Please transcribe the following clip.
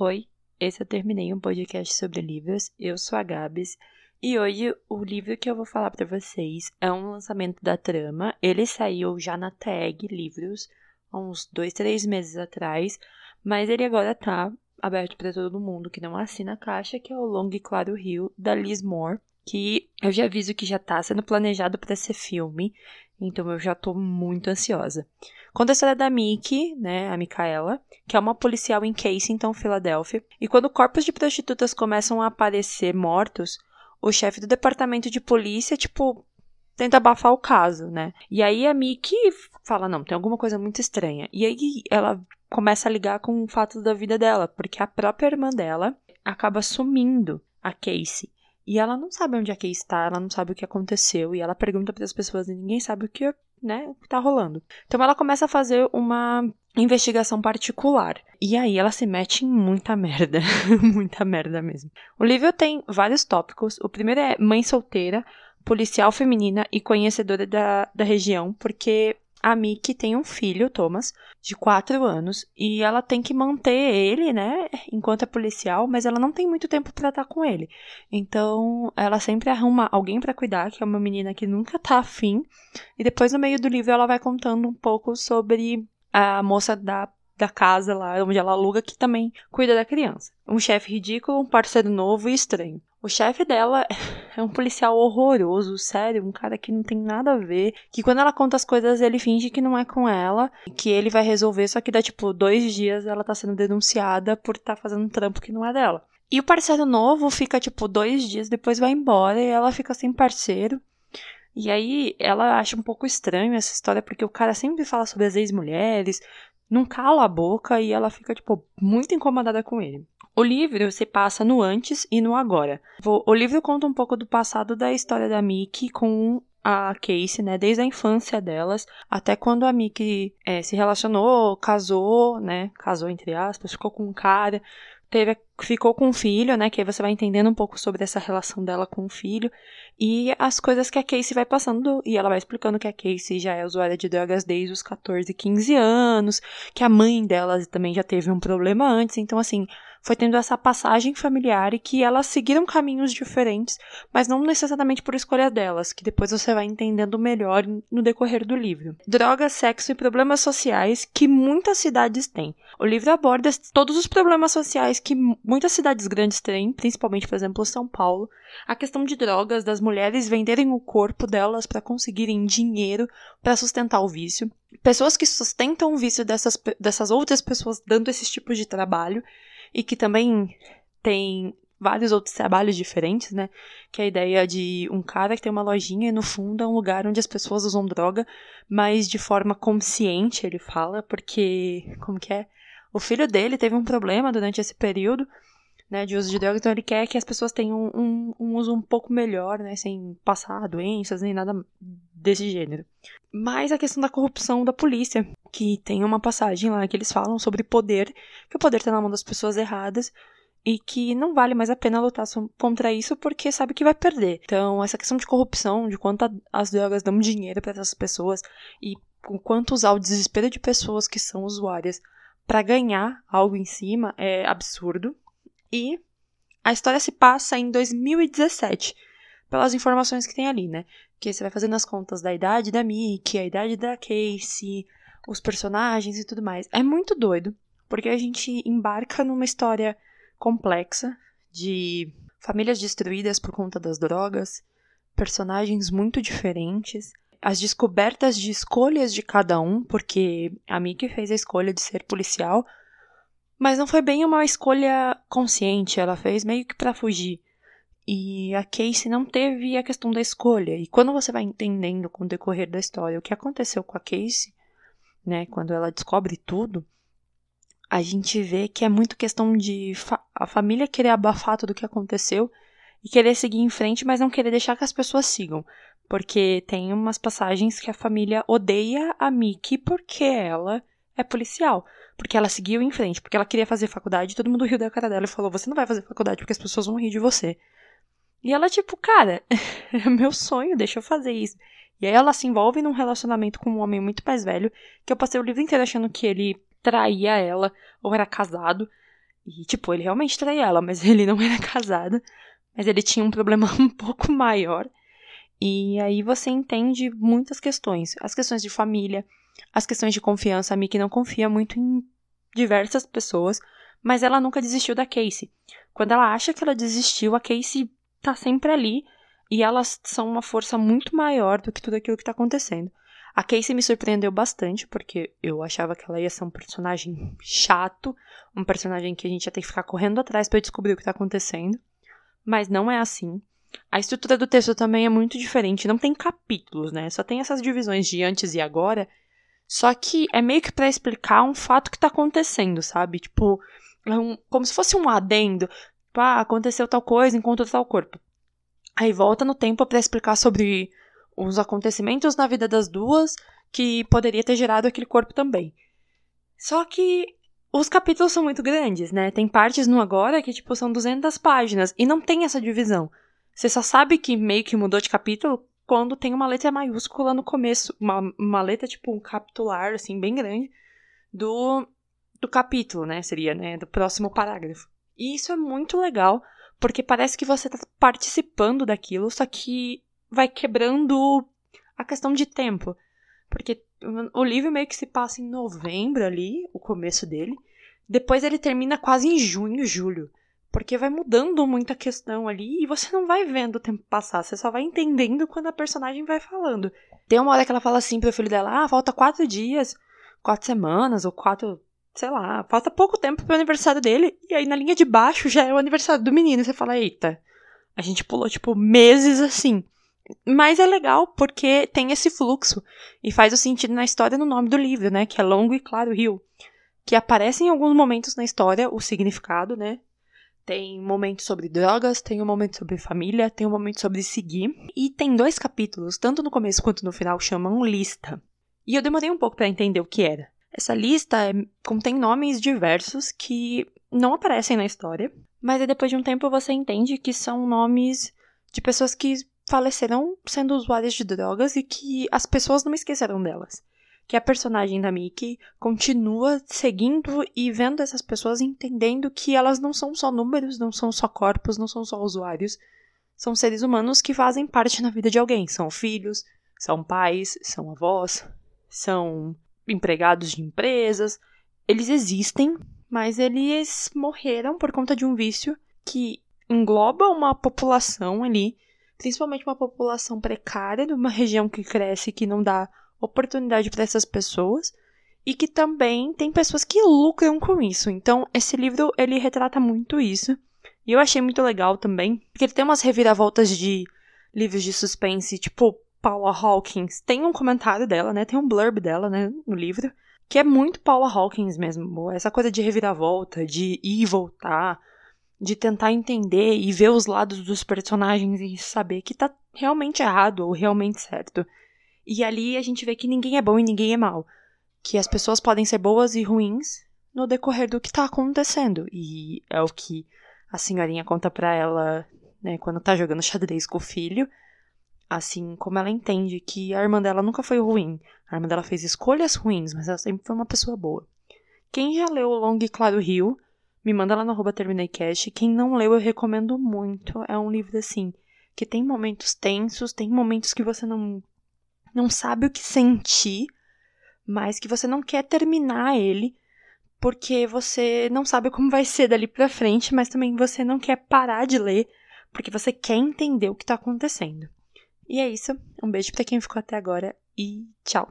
Oi, esse eu terminei um podcast sobre livros. Eu sou a Gabs e hoje o livro que eu vou falar para vocês é um lançamento da trama. Ele saiu já na tag Livros há uns dois, três meses atrás, mas ele agora tá aberto para todo mundo que não assina a caixa, que é o Long e Claro Rio da Liz Moore, que eu já aviso que já tá sendo planejado para ser filme, então eu já tô muito ansiosa. Conta a história da Mickey, né, a Micaela, que é uma policial em Caseyton, Filadélfia, e quando corpos de prostitutas começam a aparecer mortos, o chefe do departamento de polícia, tipo, tenta abafar o caso, né? E aí a Mickey fala, não, tem alguma coisa muito estranha. E aí ela começa a ligar com o fato da vida dela, porque a própria irmã dela acaba sumindo a Casey. E ela não sabe onde a Casey está, ela não sabe o que aconteceu, e ela pergunta para as pessoas e ninguém sabe o que né, o que tá rolando. Então ela começa a fazer uma investigação particular. E aí ela se mete em muita merda. muita merda mesmo. O livro tem vários tópicos. O primeiro é mãe solteira, policial feminina e conhecedora da, da região, porque a Mickey tem um filho, Thomas, de 4 anos, e ela tem que manter ele, né, enquanto é policial, mas ela não tem muito tempo para estar com ele. Então, ela sempre arruma alguém para cuidar, que é uma menina que nunca tá afim, e depois no meio do livro ela vai contando um pouco sobre a moça da da casa lá onde ela aluga que também cuida da criança. Um chefe ridículo, um parceiro novo e estranho. O chefe dela é um policial horroroso, sério, um cara que não tem nada a ver. Que quando ela conta as coisas, ele finge que não é com ela, que ele vai resolver, só que dá tipo dois dias ela tá sendo denunciada por estar tá fazendo um trampo que não é dela. E o parceiro novo fica tipo dois dias, depois vai embora e ela fica sem parceiro. E aí ela acha um pouco estranho essa história, porque o cara sempre fala sobre as ex-mulheres, não cala a boca e ela fica, tipo, muito incomodada com ele. O livro se passa no antes e no agora. O livro conta um pouco do passado da história da Mickey com a Casey, né, desde a infância delas até quando a Mickey é, se relacionou, casou, né, casou entre aspas, ficou com um cara, teve, ficou com um filho, né? Que aí você vai entendendo um pouco sobre essa relação dela com o filho e as coisas que a Casey vai passando. E ela vai explicando que a Casey já é usuária de drogas desde os 14, 15 anos, que a mãe dela também já teve um problema antes. Então, assim, foi tendo essa passagem familiar e que elas seguiram caminhos diferentes, mas não necessariamente por escolha delas, que depois você vai entendendo melhor no decorrer do livro. Drogas, sexo e problemas sociais que muitas cidades têm. O livro aborda todos os problemas sociais que muitas cidades grandes têm, principalmente, por exemplo, São Paulo. A questão de drogas, das mulheres venderem o corpo delas para conseguirem dinheiro para sustentar o vício. Pessoas que sustentam o vício dessas, dessas outras pessoas dando esses tipos de trabalho e que também tem vários outros trabalhos diferentes, né? Que é a ideia de um cara que tem uma lojinha e no fundo é um lugar onde as pessoas usam droga, mas de forma consciente, ele fala, porque como que é? O filho dele teve um problema durante esse período, né, de uso de droga, então ele quer que as pessoas tenham um, um uso um pouco melhor, né, sem passar doenças nem nada desse gênero. Mas a questão da corrupção da polícia, que tem uma passagem lá que eles falam sobre poder, que o poder está na mão das pessoas erradas e que não vale mais a pena lutar contra isso porque sabe que vai perder. Então, essa questão de corrupção, de quanto as drogas dão dinheiro para essas pessoas e o quanto usar o desespero de pessoas que são usuárias para ganhar algo em cima é absurdo. E a história se passa em 2017, pelas informações que tem ali, né? Que você vai fazendo as contas da idade da Mickey, a idade da Casey, os personagens e tudo mais. É muito doido, porque a gente embarca numa história complexa de famílias destruídas por conta das drogas, personagens muito diferentes, as descobertas de escolhas de cada um, porque a Mickey fez a escolha de ser policial, mas não foi bem uma escolha consciente, ela fez meio que para fugir. E a Casey não teve a questão da escolha. E quando você vai entendendo com o decorrer da história o que aconteceu com a Casey, né, quando ela descobre tudo, a gente vê que é muito questão de fa a família querer abafar tudo o que aconteceu e querer seguir em frente, mas não querer deixar que as pessoas sigam. Porque tem umas passagens que a família odeia a Mickey porque ela é policial. Porque ela seguiu em frente, porque ela queria fazer faculdade, todo mundo riu da cara dela e falou: Você não vai fazer faculdade porque as pessoas vão rir de você. E ela, tipo, cara, é meu sonho, deixa eu fazer isso. E aí ela se envolve num relacionamento com um homem muito mais velho, que eu passei o livro inteiro achando que ele traía ela, ou era casado. E, tipo, ele realmente traiu ela, mas ele não era casado. Mas ele tinha um problema um pouco maior. E aí você entende muitas questões. As questões de família, as questões de confiança. A Mickey não confia muito em diversas pessoas, mas ela nunca desistiu da Casey. Quando ela acha que ela desistiu, a Casey tá sempre ali e elas são uma força muito maior do que tudo aquilo que tá acontecendo. A Casey me surpreendeu bastante, porque eu achava que ela ia ser um personagem chato, um personagem que a gente ia ter que ficar correndo atrás para descobrir o que tá acontecendo. Mas não é assim. A estrutura do texto também é muito diferente, não tem capítulos, né? Só tem essas divisões de antes e agora. Só que é meio que para explicar um fato que tá acontecendo, sabe? Tipo, é um, como se fosse um adendo. Tipo, ah, aconteceu tal coisa, encontrou tal corpo. Aí volta no tempo para explicar sobre os acontecimentos na vida das duas que poderia ter gerado aquele corpo também. Só que os capítulos são muito grandes, né? Tem partes no agora que, tipo, são 200 páginas e não tem essa divisão. Você só sabe que meio que mudou de capítulo quando tem uma letra maiúscula no começo. Uma, uma letra, tipo, um capitular, assim, bem grande, do, do capítulo, né? Seria, né? Do próximo parágrafo. E isso é muito legal, porque parece que você tá participando daquilo, só que vai quebrando a questão de tempo. Porque o livro meio que se passa em novembro ali, o começo dele. Depois ele termina quase em junho, julho. Porque vai mudando muita questão ali e você não vai vendo o tempo passar, você só vai entendendo quando a personagem vai falando. Tem uma hora que ela fala assim pro filho dela: ah, falta quatro dias, quatro semanas ou quatro, sei lá, falta pouco tempo pro aniversário dele. E aí na linha de baixo já é o aniversário do menino. E você fala: eita, a gente pulou tipo meses assim. Mas é legal porque tem esse fluxo e faz o sentido na história no nome do livro, né? Que é Longo e Claro Rio. Que aparece em alguns momentos na história o significado, né? Tem momentos sobre drogas, tem um momento sobre família, tem um momento sobre seguir. E tem dois capítulos, tanto no começo quanto no final, chamam lista. E eu demorei um pouco para entender o que era. Essa lista é, contém nomes diversos que não aparecem na história, mas depois de um tempo você entende que são nomes de pessoas que faleceram sendo usuárias de drogas e que as pessoas não esqueceram delas. Que a personagem da Mickey continua seguindo e vendo essas pessoas entendendo que elas não são só números, não são só corpos, não são só usuários. São seres humanos que fazem parte na vida de alguém. São filhos, são pais, são avós, são empregados de empresas. Eles existem, mas eles morreram por conta de um vício que engloba uma população ali principalmente uma população precária, de uma região que cresce e que não dá oportunidade para essas pessoas, e que também tem pessoas que lucram com isso. Então, esse livro ele retrata muito isso. E eu achei muito legal também, porque ele tem umas reviravoltas de livros de suspense, tipo Paula Hawkins. Tem um comentário dela, né? Tem um blurb dela, né, no livro, que é muito Paula Hawkins mesmo. Essa coisa de reviravolta, de ir e voltar, de tentar entender e ver os lados dos personagens e saber que tá realmente errado ou realmente certo. E ali a gente vê que ninguém é bom e ninguém é mal. Que as pessoas podem ser boas e ruins no decorrer do que tá acontecendo. E é o que a senhorinha conta pra ela, né, quando tá jogando xadrez com o filho. Assim como ela entende que a irmã dela nunca foi ruim. A irmã dela fez escolhas ruins, mas ela sempre foi uma pessoa boa. Quem já leu o Long e Claro Rio me manda lá no arroba TermineiCast. Quem não leu, eu recomendo muito. É um livro, assim, que tem momentos tensos, tem momentos que você não, não sabe o que sentir, mas que você não quer terminar ele, porque você não sabe como vai ser dali pra frente, mas também você não quer parar de ler, porque você quer entender o que tá acontecendo. E é isso. Um beijo para quem ficou até agora e tchau.